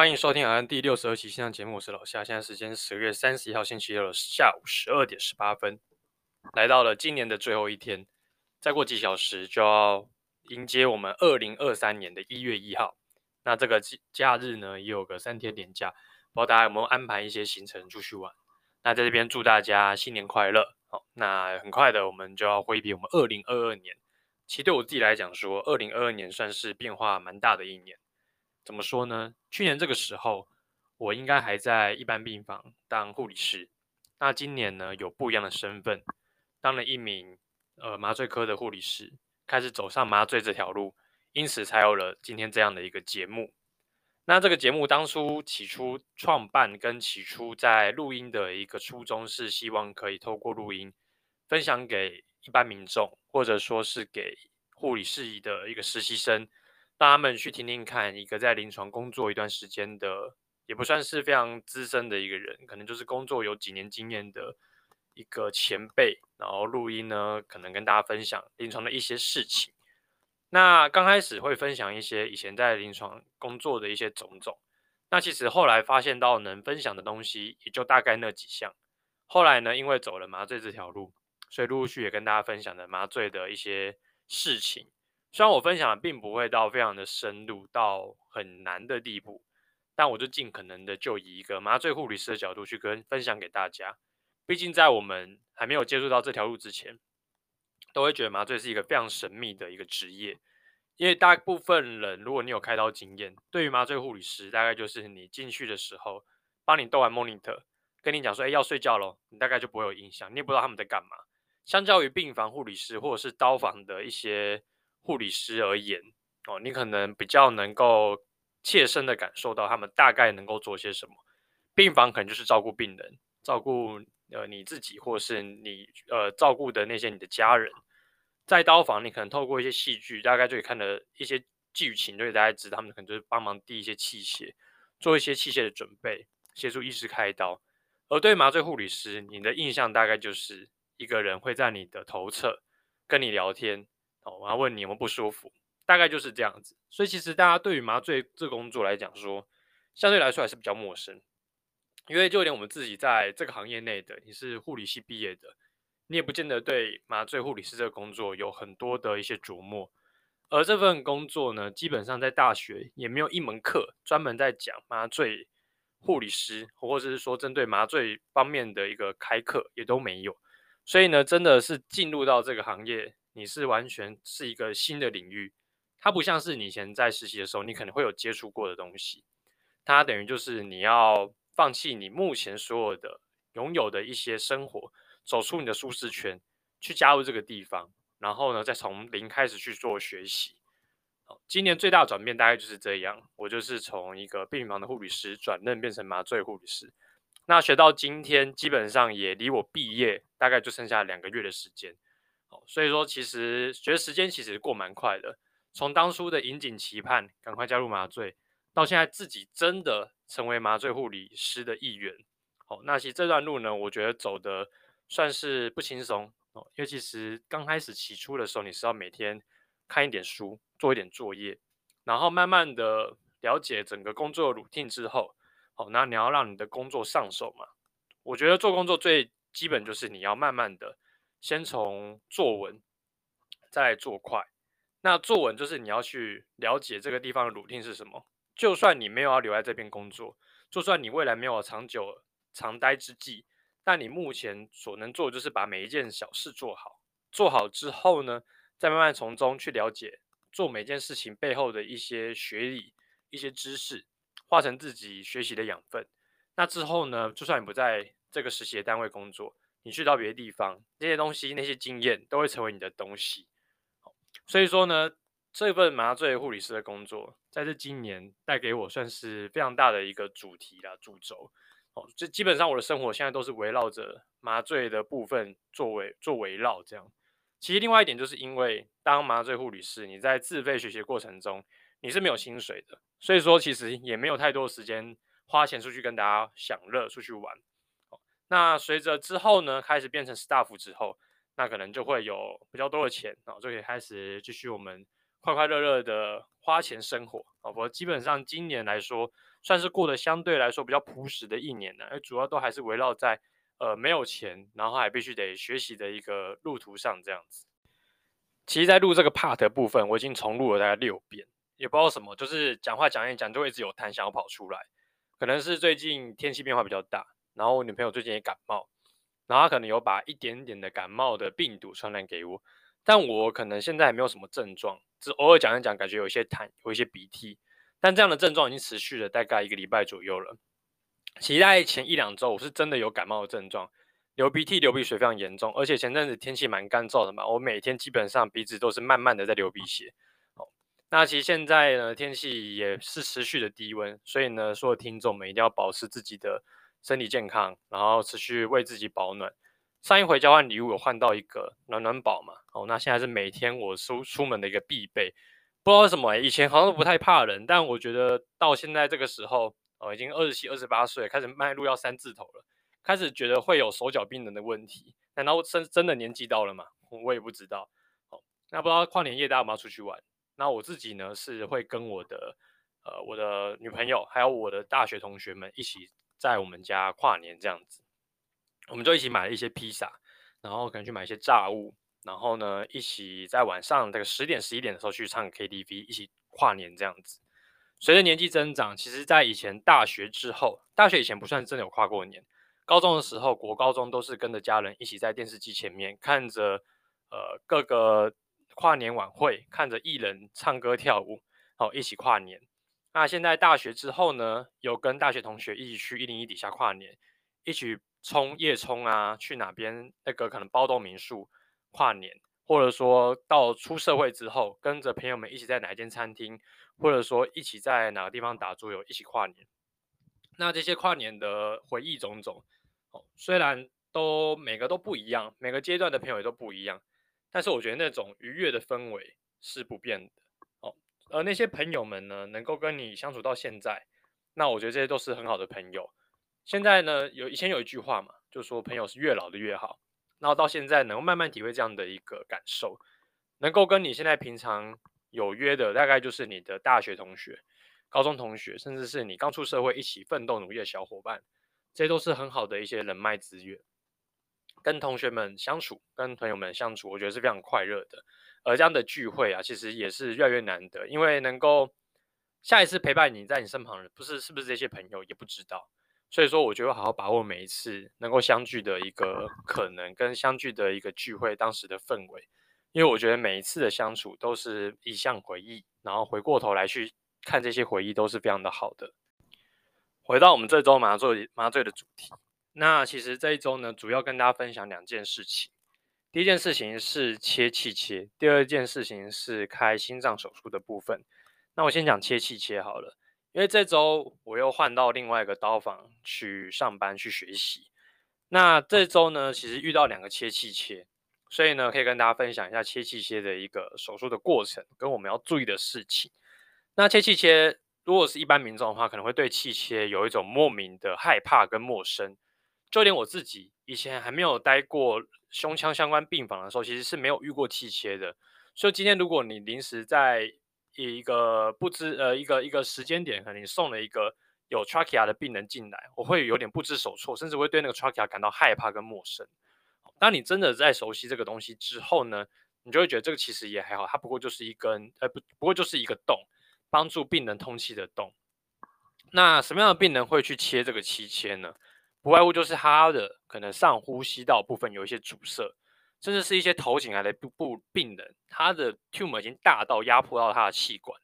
欢迎收听好像第六十二期线上节目，我是老夏。现在时间十月三十一号星期六下午十二点十八分，来到了今年的最后一天，再过几小时就要迎接我们二零二三年的一月一号。那这个假日呢，也有个三天连假，不知道大家有没有安排一些行程出去玩？那在这边祝大家新年快乐。好，那很快的我们就要挥别我们二零二二年。其实对我自己来讲说，二零二二年算是变化蛮大的一年。怎么说呢？去年这个时候，我应该还在一般病房当护理师。那今年呢，有不一样的身份，当了一名呃麻醉科的护理师，开始走上麻醉这条路，因此才有了今天这样的一个节目。那这个节目当初起初创办跟起初在录音的一个初衷是希望可以透过录音分享给一般民众，或者说是给护理事宜的一个实习生。让他们去听听看，一个在临床工作一段时间的，也不算是非常资深的一个人，可能就是工作有几年经验的一个前辈，然后录音呢，可能跟大家分享临床的一些事情。那刚开始会分享一些以前在临床工作的一些种种，那其实后来发现到能分享的东西也就大概那几项。后来呢，因为走了麻醉这条路，所以陆陆续续也跟大家分享了麻醉的一些事情。虽然我分享的并不会到非常的深入到很难的地步，但我就尽可能的就以一个麻醉护理师的角度去跟分享给大家。毕竟在我们还没有接触到这条路之前，都会觉得麻醉是一个非常神秘的一个职业。因为大部分人，如果你有开刀经验，对于麻醉护理师，大概就是你进去的时候，帮你逗完 monitor，跟你讲说，哎，要睡觉喽，你大概就不会有印象，你也不知道他们在干嘛。相较于病房护理师或者是刀房的一些。护理师而言，哦，你可能比较能够切身的感受到他们大概能够做些什么。病房可能就是照顾病人，照顾呃你自己，或是你呃照顾的那些你的家人。在刀房，你可能透过一些戏剧，大概就可以看的一些剧情，就可以大家知道他们可能就是帮忙递一些器械，做一些器械的准备，协助医师开刀。而对麻醉护理师，你的印象大概就是一个人会在你的头侧跟你聊天。哦，我要问你有没有不舒服，大概就是这样子。所以其实大家对于麻醉这工作来讲说，相对来说还是比较陌生，因为就连我们自己在这个行业内的，你是护理系毕业的，你也不见得对麻醉护理师这个工作有很多的一些琢磨。而这份工作呢，基本上在大学也没有一门课专门在讲麻醉护理师，或者是说针对麻醉方面的一个开课也都没有。所以呢，真的是进入到这个行业。你是完全是一个新的领域，它不像是你以前在实习的时候，你可能会有接触过的东西。它等于就是你要放弃你目前所有的拥有的一些生活，走出你的舒适圈，去加入这个地方，然后呢，再从零开始去做学习。好，今年最大的转变大概就是这样，我就是从一个病房的护理师转任变成麻醉护理师。那学到今天，基本上也离我毕业大概就剩下两个月的时间。所以说，其实觉得时间其实过蛮快的。从当初的引颈期盼，赶快加入麻醉，到现在自己真的成为麻醉护理师的一员。好，那其实这段路呢，我觉得走的算是不轻松哦。因为其实刚开始起初的时候，你是要每天看一点书，做一点作业，然后慢慢的了解整个工作的 routine 之后，好，那你要让你的工作上手嘛。我觉得做工作最基本就是你要慢慢的。先从做稳，再做快。那做稳就是你要去了解这个地方的鲁定是什么。就算你没有要留在这边工作，就算你未来没有长久长待之计，但你目前所能做的就是把每一件小事做好。做好之后呢，再慢慢从中去了解做每件事情背后的一些学理、一些知识，化成自己学习的养分。那之后呢，就算你不在这个实习的单位工作。你去到别的地方，那些东西、那些经验都会成为你的东西。所以说呢，这份麻醉护理师的工作，在这今年带给我算是非常大的一个主题啦、主轴。哦，这基本上我的生活现在都是围绕着麻醉的部分作为做围绕这样。其实另外一点就是因为当麻醉护理师，你在自费学习过程中，你是没有薪水的，所以说其实也没有太多时间花钱出去跟大家享乐、出去玩。那随着之后呢，开始变成 staff 之后，那可能就会有比较多的钱，然后就可以开始继续我们快快乐乐的花钱生活啊。我基本上今年来说，算是过得相对来说比较朴实的一年呢，而主要都还是围绕在呃没有钱，然后还必须得学习的一个路途上这样子。其实，在录这个 part 部分，我已经重录了大概六遍，也不知道什么，就是讲话讲一讲就会一直有痰想要跑出来，可能是最近天气变化比较大，然后我女朋友最近也感冒，然后她可能有把一点点的感冒的病毒传染给我，但我可能现在也没有什么症状，只偶尔讲一讲，感觉有一些痰，有一些鼻涕。但这样的症状已经持续了大概一个礼拜左右了。其实在前一两周，我是真的有感冒的症状，流鼻涕、流鼻水非常严重，而且前阵子天气蛮干燥的嘛，我每天基本上鼻子都是慢慢的在流鼻血。那其实现在呢，天气也是持续的低温，所以呢，所有听众们一定要保持自己的身体健康，然后持续为自己保暖。上一回交换礼物有换到一个暖暖宝嘛，哦，那现在是每天我出出门的一个必备。不知道为什么、以前好像不太怕人，但我觉得到现在这个时候，哦，已经二十七、二十八岁，开始迈入要三字头了，开始觉得会有手脚冰冷的问题。难道真真的年纪到了吗？我也不知道。哦，那不知道跨年夜大家有没有出去玩？那我自己呢，是会跟我的呃我的女朋友，还有我的大学同学们一起在我们家跨年这样子。我们就一起买了一些披萨，然后可能去买一些炸物。然后呢，一起在晚上这个十点十一点的时候去唱 KTV，一起跨年这样子。随着年纪增长，其实，在以前大学之后，大学以前不算真的有跨过年。高中的时候，国高中都是跟着家人一起在电视机前面看着呃各个跨年晚会，看着艺人唱歌跳舞，好一起跨年。那现在大学之后呢，有跟大学同学一起去一零一底下跨年，一起冲夜冲啊，去哪边那个可能包栋民宿。跨年，或者说到出社会之后，跟着朋友们一起在哪一间餐厅，或者说一起在哪个地方打桌游，一起跨年。那这些跨年的回忆种种，哦，虽然都每个都不一样，每个阶段的朋友都不一样，但是我觉得那种愉悦的氛围是不变的。而那些朋友们呢，能够跟你相处到现在，那我觉得这些都是很好的朋友。现在呢，有以前有一句话嘛，就说朋友是越老的越好。然后到现在能够慢慢体会这样的一个感受，能够跟你现在平常有约的，大概就是你的大学同学、高中同学，甚至是你刚出社会一起奋斗努力的小伙伴，这些都是很好的一些人脉资源。跟同学们相处，跟朋友们相处，我觉得是非常快乐的。而这样的聚会啊，其实也是越来越难得，因为能够下一次陪伴你在你身旁的，不是是不是这些朋友也不知道。所以说，我觉得好好把握每一次能够相聚的一个可能，跟相聚的一个聚会当时的氛围，因为我觉得每一次的相处都是一项回忆，然后回过头来去看这些回忆都是非常的好的。回到我们这周麻醉麻醉的主题，那其实这一周呢，主要跟大家分享两件事情。第一件事情是切气切，第二件事情是开心脏手术的部分。那我先讲切气切好了。因为这周我又换到另外一个刀房去上班去学习，那这周呢，其实遇到两个切气切，所以呢，可以跟大家分享一下切气切的一个手术的过程跟我们要注意的事情。那切气切如果是一般民众的话，可能会对气切有一种莫名的害怕跟陌生，就连我自己以前还没有待过胸腔相关病房的时候，其实是没有遇过气切的。所以今天如果你临时在一个不知呃一个一个时间点，可能你送了一个有 trachea 的病人进来，我会有点不知所措，甚至会对那个 trachea 感到害怕跟陌生。当你真的在熟悉这个东西之后呢，你就会觉得这个其实也还好，它不过就是一根呃不不过就是一个洞，帮助病人通气的洞。那什么样的病人会去切这个气切呢？不外乎就是他的可能上呼吸道部分有一些阻塞。甚至是一些头颈癌的部部病人，他的 tumor 已经大到压迫到他的气管，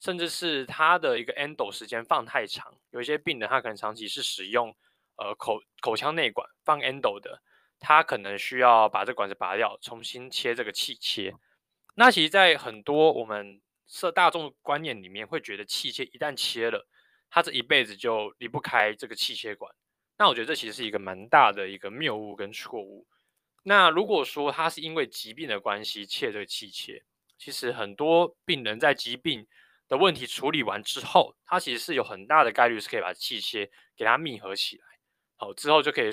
甚至是他的一个 endo 时间放太长。有一些病人他可能长期是使用呃口口腔内管放 endo 的，他可能需要把这管子拔掉，重新切这个气切。那其实，在很多我们社大众观念里面，会觉得气切一旦切了，他这一辈子就离不开这个气切管。那我觉得这其实是一个蛮大的一个谬误跟错误。那如果说他是因为疾病的关系切这个气切，其实很多病人在疾病的问题处理完之后，他其实是有很大的概率是可以把气切给它密合起来，好之后就可以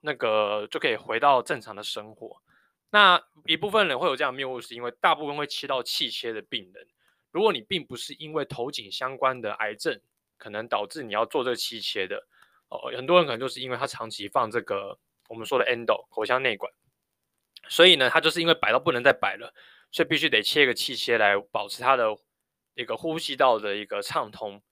那个就可以回到正常的生活。那一部分人会有这样谬误，是因为大部分会切到气切的病人，如果你并不是因为头颈相关的癌症，可能导致你要做这个气切的，哦，很多人可能就是因为他长期放这个我们说的 endo 口腔内管，所以呢，他就是因为摆到不能再摆了，所以必须得切一个气切来保持他的一个呼吸道的一个畅通。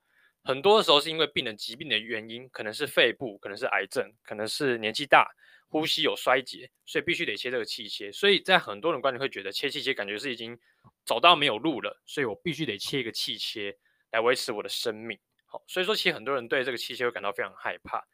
很多的时候是因为病人疾病的原因，可能是肺部，可能是癌症，可能是年纪大。呼吸有衰竭，所以必须得切这个气切。所以在很多人观点会觉得切气切感觉是已经走到没有路了，所以我必须得切一个气切来维持我的生命。好，所以说其实很多人对这个气切会感到非常害怕。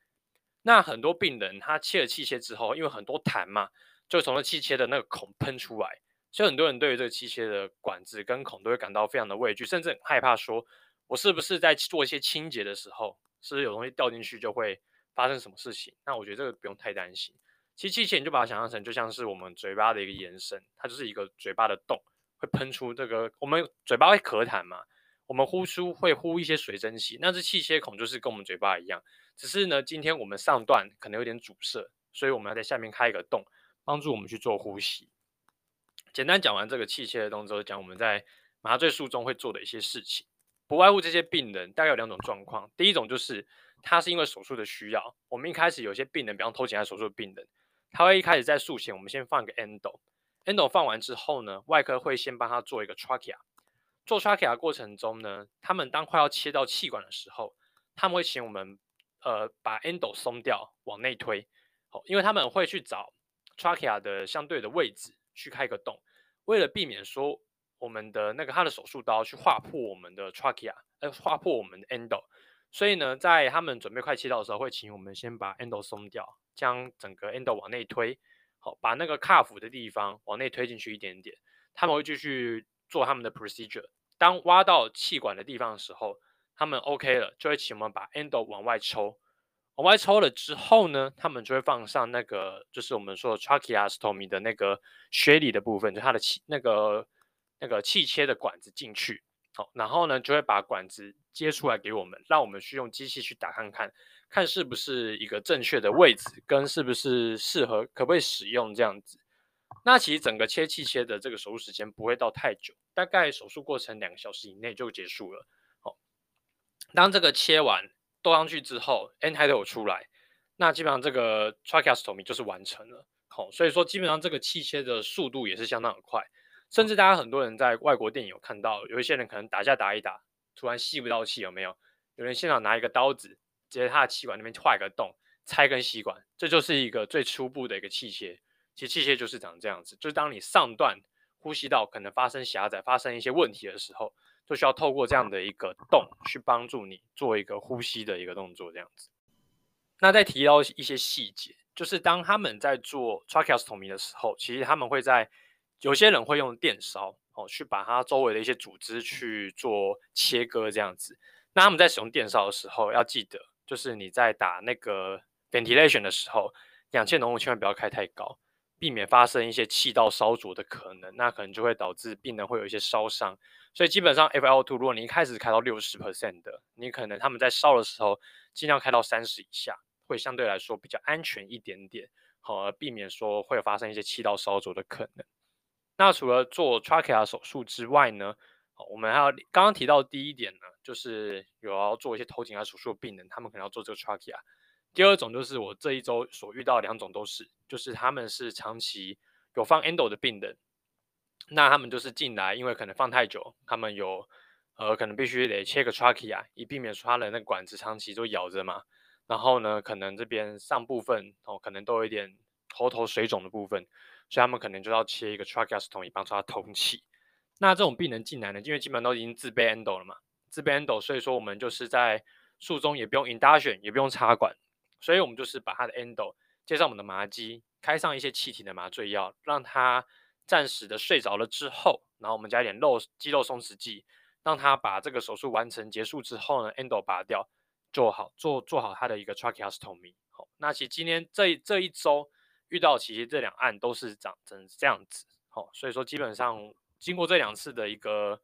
那很多病人他切了气切之后，因为很多痰嘛，就从那气切的那个孔喷出来，所以很多人对于这个气切的管子跟孔都会感到非常的畏惧，甚至很害怕说，我是不是在做一些清洁的时候，是不是有东西掉进去就会发生什么事情？那我觉得这个不用太担心。其实气切你就把它想象成就像是我们嘴巴的一个延伸，它就是一个嘴巴的洞，会喷出这个。我们嘴巴会咳痰嘛，我们呼出会呼一些水蒸气，那这气切孔就是跟我们嘴巴一样，只是呢，今天我们上段可能有点阻塞，所以我们要在下面开一个洞，帮助我们去做呼吸。简单讲完这个气切的动作，讲我们在麻醉术中会做的一些事情，不外乎这些病人大概有两种状况，第一种就是他是因为手术的需要，我们一开始有些病人，比方头颈癌手术的病人。他会一开始在术前，我们先放一个 endo，endo 放完之后呢，外科会先帮他做一个 trachea。做 trachea 的过程中呢，他们当快要切到气管的时候，他们会请我们呃把 endo 松掉，往内推。好，因为他们会去找 trachea 的相对的位置去开个洞，为了避免说我们的那个他的手术刀去划破我们的 trachea，呃划破我们的 endo。所以呢，在他们准备快切到的时候，会请我们先把 endo 松掉。将整个 endo 往内推，好，把那个 cuff 的地方往内推进去一点点。他们会继续做他们的 procedure。当挖到气管的地方的时候，他们 OK 了，就会请我们把 endo 往外抽。往外抽了之后呢，他们就会放上那个，就是我们说的 tracheostomy 的那个学理的部分，就它的气那个那个气切的管子进去。好，然后呢，就会把管子接出来给我们，让我们去用机器去打看看。看是不是一个正确的位置，跟是不是适合，可不可以使用这样子。那其实整个切气切的这个手术时间不会到太久，大概手术过程两个小时以内就结束了。好，当这个切完兜上去之后，end 还有出来，那基本上这个 tracheostomy 就是完成了。好，所以说基本上这个气切的速度也是相当的快，甚至大家很多人在外国电影有看到，有一些人可能打架打一打，突然吸不到气，有没有？有人现场拿一个刀子。直接他的气管那边画一个洞，拆根吸管，这就是一个最初步的一个气切。其实器械就是长这样子，就是当你上段呼吸道可能发生狭窄、发生一些问题的时候，就需要透过这样的一个洞去帮助你做一个呼吸的一个动作，这样子。那再提到一些细节，就是当他们在做 tracheostomy 的时候，其实他们会在有些人会用电烧哦，去把它周围的一些组织去做切割，这样子。那他们在使用电烧的时候，要记得。就是你在打那个 ventilation 的时候，氧气浓度千万不要开太高，避免发生一些气道烧灼的可能，那可能就会导致病人会有一些烧伤。所以基本上，FL two，如果你一开始开到六十 percent 的，你可能他们在烧的时候尽量开到三十以下，会相对来说比较安全一点点，好，而避免说会有发生一些气道烧灼的可能。那除了做 trachea 手术之外呢，好，我们还要刚刚提到第一点呢，就是有要做一些头颈癌手术的病人，他们可能要做这个 trachea。第二种就是我这一周所遇到两种都是，就是他们是长期有放 endo 的病人，那他们就是进来，因为可能放太久，他们有呃可能必须得切个 trachea，以避免说他的那管子长期都咬着嘛。然后呢，可能这边上部分哦，可能都有一点喉头水肿的部分，所以他们可能就要切一个 tracheostomy，帮助他通气。那这种病人进来呢，因为基本上都已经自备 endo 了嘛，自备 endo，所以说我们就是在术中也不用 induction，也不用插管，所以我们就是把他的 endo 接上我们的麻机，开上一些气体的麻醉药，让他暂时的睡着了之后，然后我们加一点肉肌肉松弛剂，让他把这个手术完成结束之后呢，endo 拔掉，做好做做好他的一个 tracheostomy。好，那其实今天这这一周遇到其实这两案都是长成这样子，好，所以说基本上。经过这两次的一个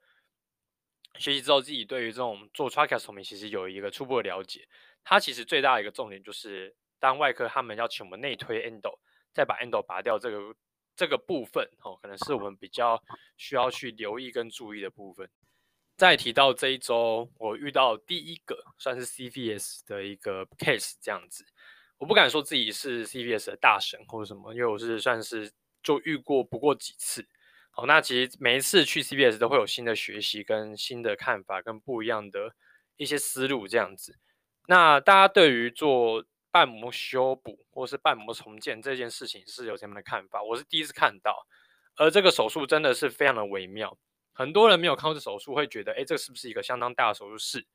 学习之后，自己对于这种做 tracheostomy 其实有一个初步的了解。它其实最大的一个重点就是，当外科他们要请我们内推 endo，再把 endo 拔掉，这个这个部分哦，可能是我们比较需要去留意跟注意的部分。再提到这一周，我遇到第一个算是 CVS 的一个 case 这样子，我不敢说自己是 CVS 的大神或者什么，因为我是算是就遇过不过几次。好，那其实每一次去 CVS 都会有新的学习跟新的看法跟不一样的一些思路这样子。那大家对于做瓣膜修补或是瓣膜重建这件事情是有什么样的看法？我是第一次看到，而这个手术真的是非常的微妙。很多人没有看过这手术，会觉得，哎，这是不是一个相当大的手术室？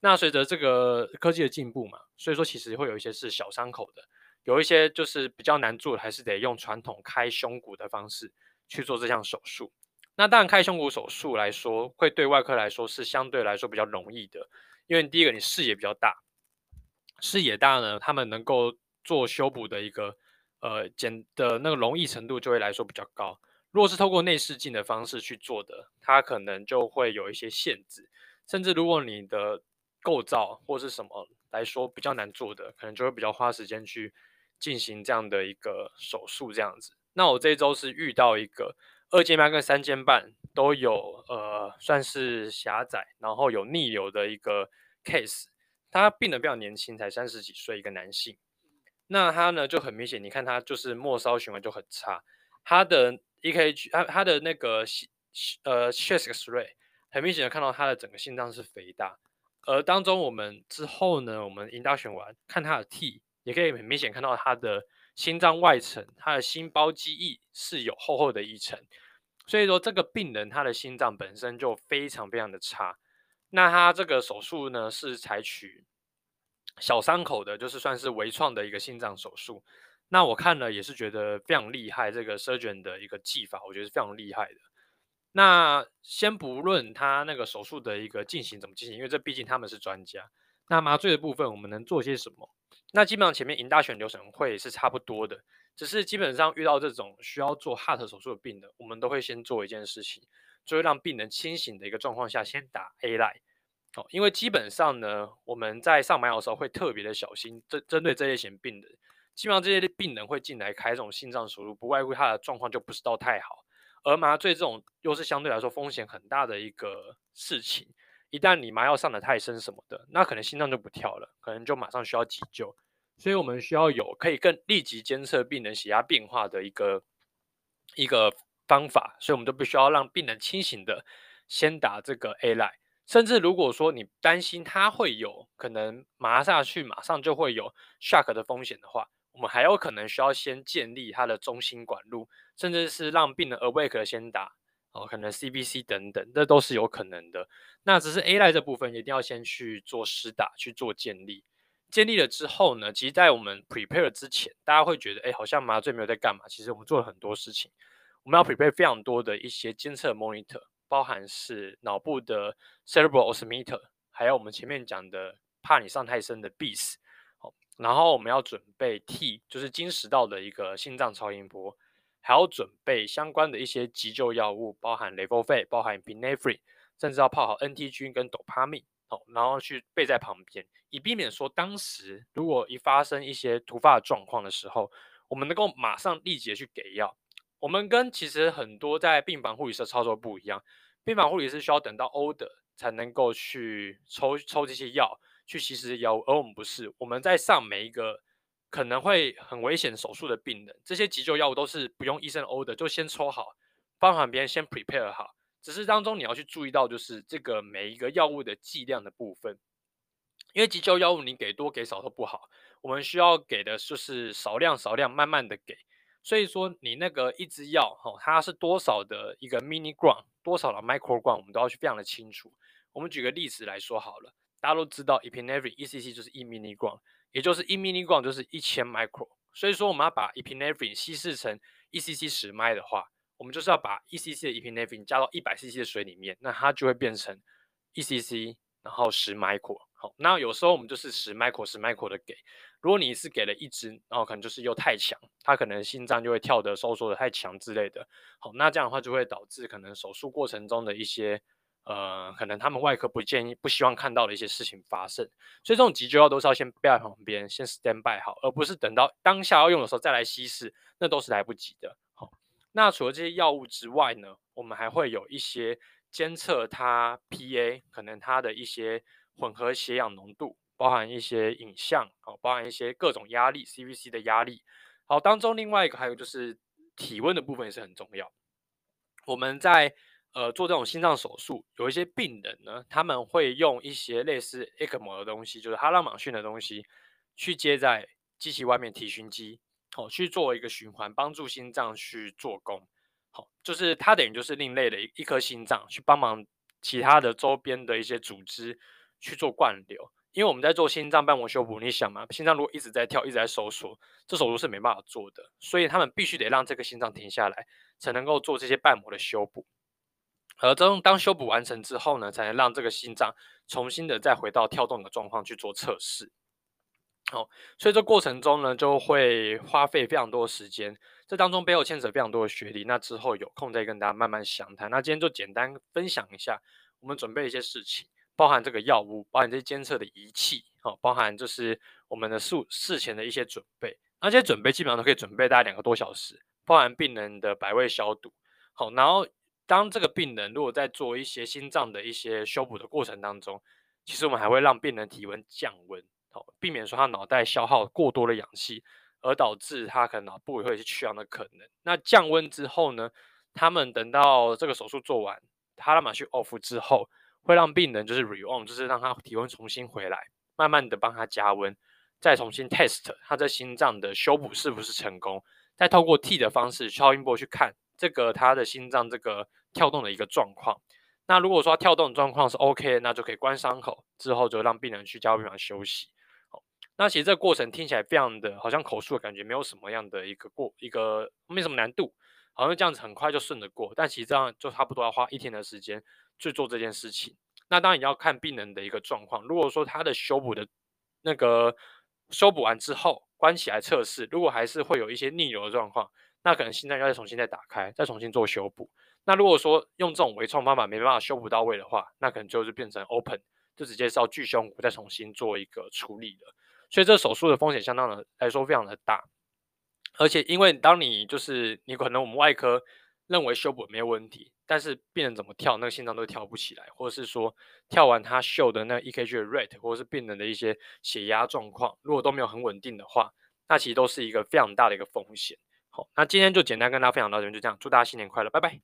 那随着这个科技的进步嘛，所以说其实会有一些是小伤口的，有一些就是比较难做，还是得用传统开胸骨的方式去做这项手术。那当然，开胸骨手术来说，会对外科来说是相对来说比较容易的，因为第一个你视野比较大，视野大呢，他们能够做修补的一个呃简的那个容易程度就会来说比较高。如果是透过内视镜的方式去做的，它可能就会有一些限制，甚至如果你的构造或是什么来说比较难做的，可能就会比较花时间去进行这样的一个手术这样子。那我这一周是遇到一个二尖瓣跟三尖瓣都有呃算是狭窄，然后有逆流的一个 case，他病人比较年轻，才三十几岁，一个男性。那他呢就很明显，你看他就是末梢循环就很差，他的。EKG，他他的那个呃 chest X-ray 很明显的看到他的整个心脏是肥大，而当中我们之后呢，我们引导选完看他的 T，也可以很明显看到他的心脏外层，他的心包积液是有厚厚的一层，所以说这个病人他的心脏本身就非常非常的差。那他这个手术呢是采取小伤口的，就是算是微创的一个心脏手术。那我看了也是觉得非常厉害，这个 surgeon 的一个技法，我觉得是非常厉害的。那先不论他那个手术的一个进行怎么进行，因为这毕竟他们是专家。那麻醉的部分我们能做些什么？那基本上前面赢大选流程会是差不多的，只是基本上遇到这种需要做 heart 手术的病人，我们都会先做一件事情，就会让病人清醒的一个状况下先打 A-Line。哦，因为基本上呢，我们在上麻药的时候会特别的小心，针针对这类型病人。基本上这些病人会进来开这种心脏手术，不外乎他的状况就不是到太好，而麻醉这种又是相对来说风险很大的一个事情。一旦你麻药上得太深什么的，那可能心脏就不跳了，可能就马上需要急救。所以我们需要有可以更立即监测病人血压变化的一个一个方法，所以我们都必须要让病人清醒的先打这个 ali。甚至如果说你担心他会有可能麻下去马上就会有 shock 的风险的话，我们还有可能需要先建立他的中心管路，甚至是让病人 awake 先打哦，可能 CBC 等等，这都是有可能的。那只是 ali 这部分一定要先去做施打，去做建立。建立了之后呢，其实在我们 prepare 之前，大家会觉得，哎，好像麻醉没有在干嘛。其实我们做了很多事情，我们要 prepare 非常多的一些监测 monitor，包含是脑部的 cerebral osmeter，还有我们前面讲的怕你上太深的 Beats。然后我们要准备 T，就是经食道的一个心脏超音波，还要准备相关的一些急救药物，包含 Levophed，包含 p i n e f r i n e 甚至要泡好 NT 菌跟 Dopamine，哦，然后去备在旁边，以避免说当时如果一发生一些突发的状况的时候，我们能够马上立即去给药。我们跟其实很多在病房护理师操作不一样，病房护理师需要等到 order 才能够去抽抽这些药。去吸食药物，而我们不是，我们在上每一个可能会很危险手术的病人，这些急救药物都是不用医生 order 就先抽好，帮旁边人先 prepare 好。只是当中你要去注意到，就是这个每一个药物的剂量的部分，因为急救药物你给多给少都不好，我们需要给的就是少量少量慢慢的给。所以说你那个一支药哈，它是多少的一个 mini gram，多少的 microgram，我们都要去非常的清楚。我们举个例子来说好了。大家都知道，epinephrine ECC 就是一 mini gram，也就是一 mini gram 就是一千 micro。所以说，我们要把 epinephrine 稀释成 ECC 十 m 的话，我们就是要把 ECC 的 epinephrine 加到一百 cc 的水里面，那它就会变成 ECC，然后十 micro。好，那有时候我们就是十 micro 十 micro 的给。如果你是给了一支，然后可能就是又太强，它可能心脏就会跳得收缩的太强之类的。好，那这样的话就会导致可能手术过程中的一些。呃，可能他们外科不建议、不希望看到的一些事情发生，所以这种急救药都是要先备在旁边，先 stand by 好，而不是等到当下要用的时候再来稀释，那都是来不及的。好，那除了这些药物之外呢，我们还会有一些监测它 PA 可能它的一些混合血氧浓度，包含一些影像，哦，包含一些各种压力 CVC 的压力。好，当中另外一个还有就是体温的部分也是很重要。我们在呃做这种心脏手术，有一些病人呢，他们会用一些类似 ECMO 的东西，就是哈拉玛逊的东西，去接在机器外面体循机，好、哦、去做一个循环，帮助心脏去做功。好、就是它等于就是另类的一颗心脏，去帮忙其他的周边的一些组织去做灌流。因为我们在做心脏瓣膜修补，你想嘛，心脏如果一直在跳，一直在收缩，这手术是没办法做的。所以他们必须得让这个心脏停下来，才能够做这些瓣膜的修补。而当当修补完成之后呢，才能让这个心脏重新的再回到跳动的状况去做测试。好，所以这过程中呢，就会花费非常多的时间，这当中背后牵扯非常多的学历。那之后有空再跟大家慢慢详谈。那今天就简单分享一下我们准备一些事情。包含这个药物，包含这些监测的仪器，好，包含就是我们的术事前的一些准备，那这些准备基本上都可以准备大概两个多小时，包含病人的百味消毒，好，然后当这个病人如果在做一些心脏的一些修补的过程当中，其实我们还会让病人体温降温，好，避免说他脑袋消耗过多的氧气，而导致他可能脑部也会有一些缺氧的可能。那降温之后呢，他们等到这个手术做完，他拉马去 off 之后。会让病人就是 re-on，就是让他体温重新回来，慢慢的帮他加温，再重新 test 他这心脏的修补是不是成功，再透过 T 的方式超音波去看这个他的心脏这个跳动的一个状况。那如果说跳动状况是 OK，那就可以关伤口，之后就让病人去加护病房休息。好，那其实这个过程听起来非常的好像口述的感觉，没有什么样的一个过一个没什么难度，好像这样子很快就顺着过，但其实这样就差不多要花一天的时间。去做这件事情，那当然也要看病人的一个状况。如果说他的修补的那个修补完之后关起来测试，如果还是会有一些逆流的状况，那可能心脏要再重新再打开，再重新做修补。那如果说用这种微创方法没办法修补到位的话，那可能就是变成 open，就直接是要巨胸骨再重新做一个处理了。所以这手术的风险相当的来说非常的大，而且因为当你就是你可能我们外科认为修补没有问题。但是病人怎么跳，那个心脏都跳不起来，或者是说跳完他秀的那 EKG 的 rate，或者是病人的一些血压状况，如果都没有很稳定的话，那其实都是一个非常大的一个风险。好，那今天就简单跟大家分享到这边，就这样，祝大家新年快乐，拜拜。